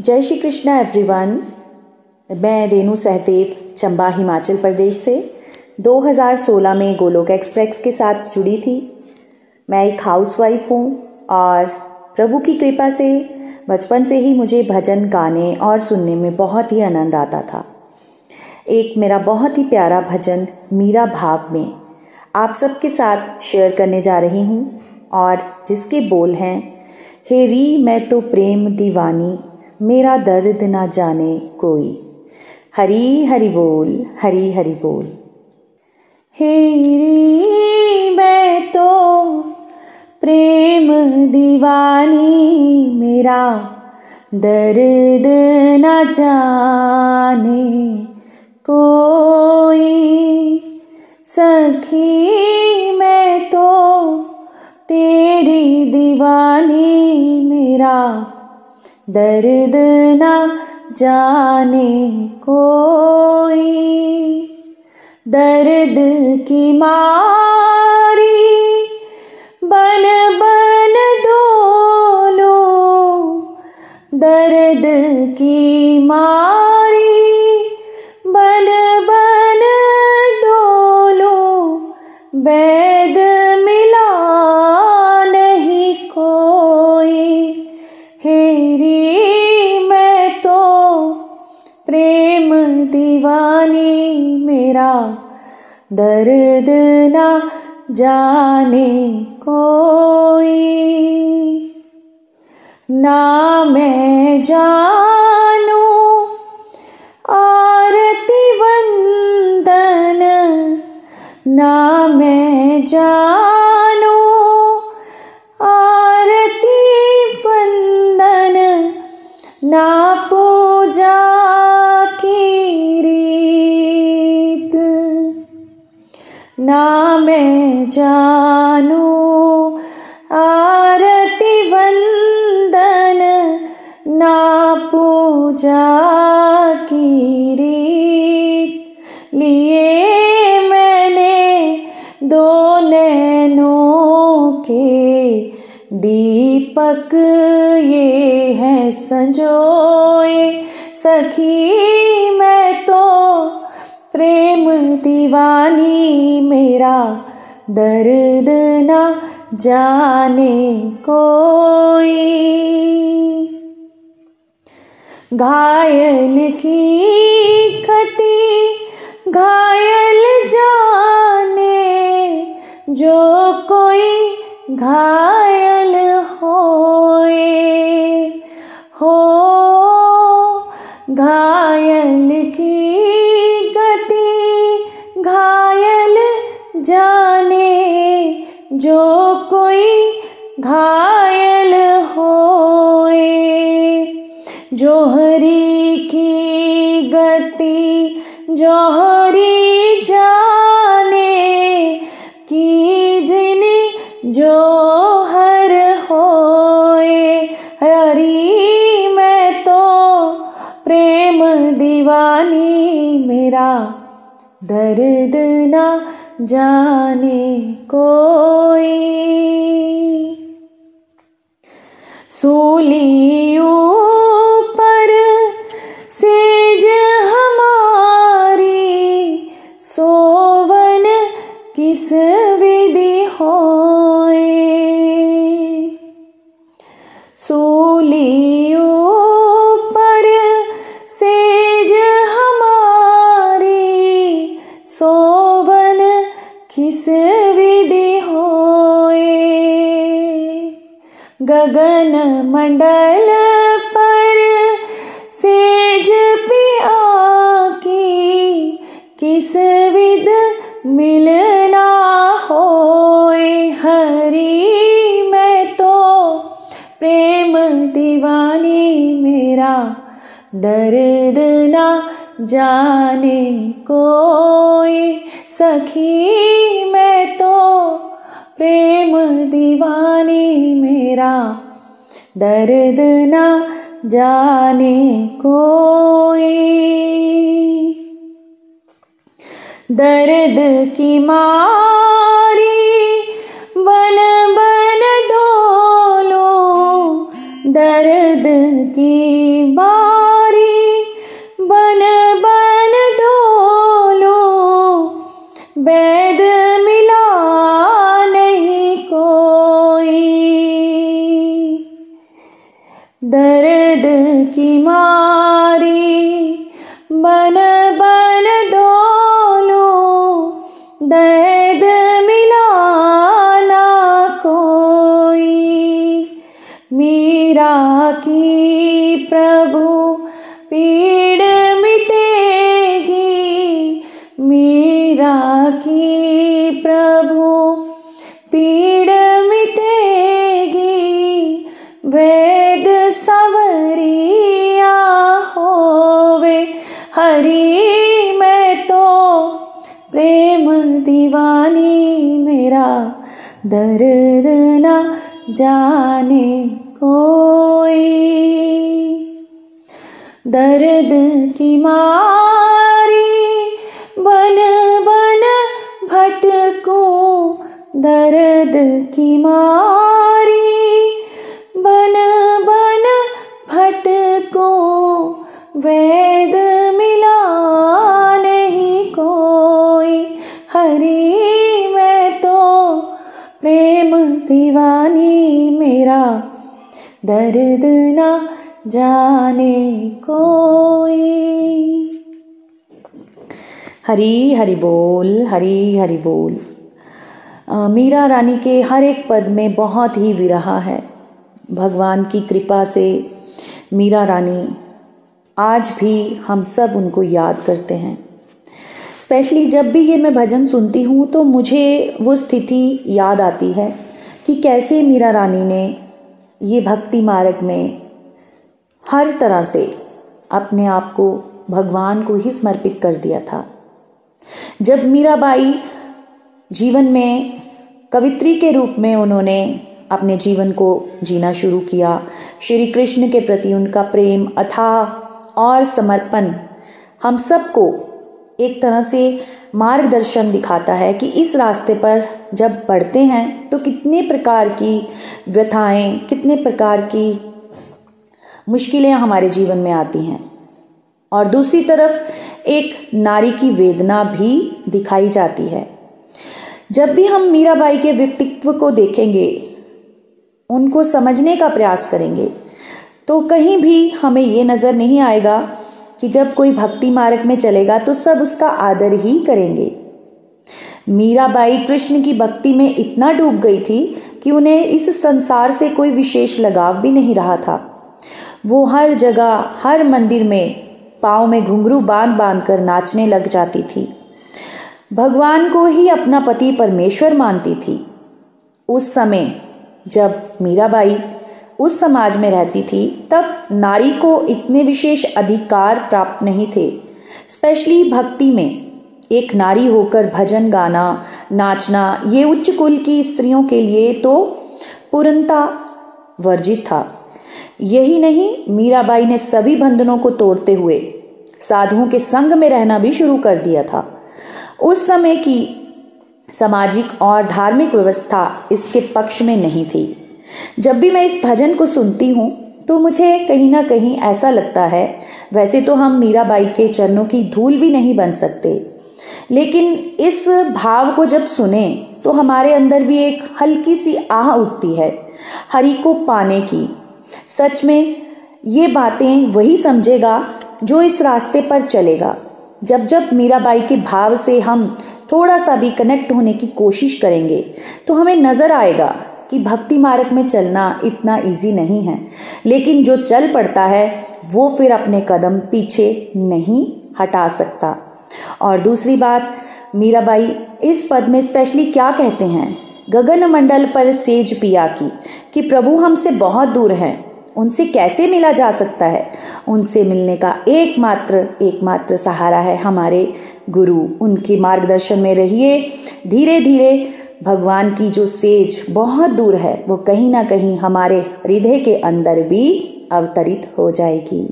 जय श्री कृष्णा एवरीवन मैं रेणु सहदेव, चंबा, हिमाचल प्रदेश से। 2016 में गोलोक एक्सप्रेस के साथ जुड़ी थी। मैं एक हाउसवाइफ हूँ और प्रभु की कृपा से बचपन से ही मुझे भजन, गाने और सुनने में बहुत ही आनंद आता था। एक मेरा बहुत ही प्यारा भजन, मीरा भाव में आप सबके साथ शेयर करने जा रही हूँ और जिसके बोल हैं, हे री, मैं तो प्रेम दीवानी मेरा दर्द ना जाने कोई। हरी हरि बोल, हरी हरि बोल। हे रे, मैं तो प्रेम दीवानी, मेरा दर्द न जाने कोई। सखी, मैं तो तेरी दीवानी, मेरा दर्द न जाने कोई। दर्द की मारी बन बन डोलो। दर्द की मारी प्रेम दीवानी मेरा दर्द ना जाने कोई। ना मैं जानू आरती वंदन, ना मैं जानू ना मैं जानू। आरती वंदन ना पूजा की लिए मैंने दो दीपक, ये है संजोए सखी प्रेम दीवानी मेरा दर्द ना जाने कोई। घायल की खती, घायल जाने, जो कोई घायल होए। हो, घायल की जो कोई घायल होए जोहरी की गति जोहरी दर्द ना जाने कोई। सूली ऊपर सेज हमारी सोवन किस विधि होए? सूली गगन मंडल पर सेज पिया की किस विद मिलना हो हरी, मैं तो प्रेम दीवानी, मेरा दर्द ना जाने कोई सखी। मैं तो प्रेम दीवानी मेरा, दर्द ना जाने कोई। दर्द की मारी बन बन डोलो, दर्द की बारी दर्द मिलाना कोई। मीरा की प्रभु पीड़ मिटेगी। मीरा की प्रभु पीड़ मिटेगी। वेद सवरिया होवे, हरी प्रेम दीवानी मेरा दर्द ना जाने कोई। दर्द की मारी बन बन भटकू, दर्द की मारी दीवानी मेरा दर्द ना जाने कोई। हरी हरि बोल हरी हरि बोल। अ, मीरा रानी के हर एक पद में बहुत ही विरहा है। भगवान की कृपा से मीरा रानी आज भी हम सब उनको याद करते हैं। स्पेशली जब भी ये मैं भजन सुनती हूँ तो मुझे वो स्थिति याद आती है। कि कैसे मीरा रानी ने ये भक्ति मार्ग में हर तरह से अपने आप को भगवान को ही समर्पित कर दिया था। जब मीराबाई जीवन में कवित्री के रूप में उन्होंने अपने जीवन को जीना शुरू किया, श्री कृष्ण के प्रति उनका प्रेम अथाह और समर्पण हम सबको एक तरह से मार्गदर्शन दिखाता है कि इस रास्ते पर जब बढ़ते हैं तो कितने प्रकार की व्यथाएँ, कितने प्रकार की मुश्किलें हमारे जीवन में आती हैं। और दूसरी तरफ़ एक नारी की वेदना भी दिखाई जाती है। जब भी हम मीराबाई के व्यक्तित्व को देखेंगे, उनको समझने का प्रयास करेंगे तो कहीं भी हमें ये नज़र नहीं आएगा कि जब कोई भक्ति मार्ग में चलेगा तो सब उसका आदर ही करेंगे। मीराबाई कृष्ण की भक्ति में इतना डूब गई थी कि उन्हें इस संसार से कोई विशेष लगाव भी नहीं रहा था। वो हर जगह, हर मंदिर में, पाँव में घुंघरू बाँध बाँध कर नाचने लग जाती थी। भगवान को ही अपना पति परमेश्वर मानती थी। उस समय, जब मीराबाई उस समाज में रहती थी, तब नारी को इतने विशेष अधिकार प्राप्त नहीं थे। स्पेशली भक्ति में एक नारी होकर भजन गाना, नाचना, ये उच्च कुल की स्त्रियों के लिए तो पूर्णता वर्जित था। यही नहीं, मीराबाई ने सभी बंधनों को तोड़ते हुए साधुओं के संग में रहना भी शुरू कर दिया था। उस समय की सामाजिक और धार्मिक व्यवस्था इसके पक्ष में नहीं थी। जब भी मैं इस भजन को सुनती हूँ तो मुझे कहीं ना कहीं ऐसा लगता है, वैसे तो हम मीराबाई के चरणों की धूल भी नहीं बन सकते। लेकिन इस भाव को जब सुने तो हमारे अंदर भी एक हल्की सी आह उठती है, हरि को पाने की। सच में, ये बातें वही समझेगा जो इस रास्ते पर चलेगा। जब जब मीराबाई के भाव से हम थोड़ा सा भी कनेक्ट होने की कोशिश करेंगे तो हमें नज़र आएगा कि भक्ति मार्ग में चलना इतना इजी नहीं है। लेकिन जो चल पड़ता है, वो फिर अपने कदम पीछे नहीं हटा सकता। और दूसरी बात, मीराबाई, इस पद में स्पेशली क्या कहते हैं? गगन मंडल पर सेज पिया की, कि प्रभु हमसे बहुत दूर हैं। उनसे कैसे मिला जा सकता है? उनसे मिलने का एकमात्र एकमात्र सहारा है हमारे गुरु। उनके मार्गदर्शन में रहिए। धीरे धीरे भगवान की जो सेज बहुत दूर है, वो कहीं ना कहीं हमारे हृदय के अंदर भी अवतरित हो जाएगी।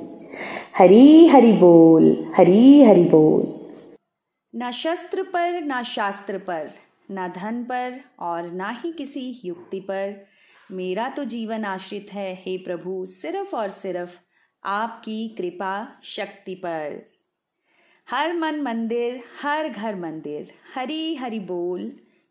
हरी हरि बोल, हरी हरि बोल। ना शस्त्र पर, ना शास्त्र पर, ना धन पर और ना ही किसी युक्ति पर मेरा तो जीवन आश्रित है, हे प्रभु, सिर्फ़ और सिर्फ़ आपकी कृपा शक्ति पर। हर मन मंदिर, हर घर मंदिर, हरी हरि बोल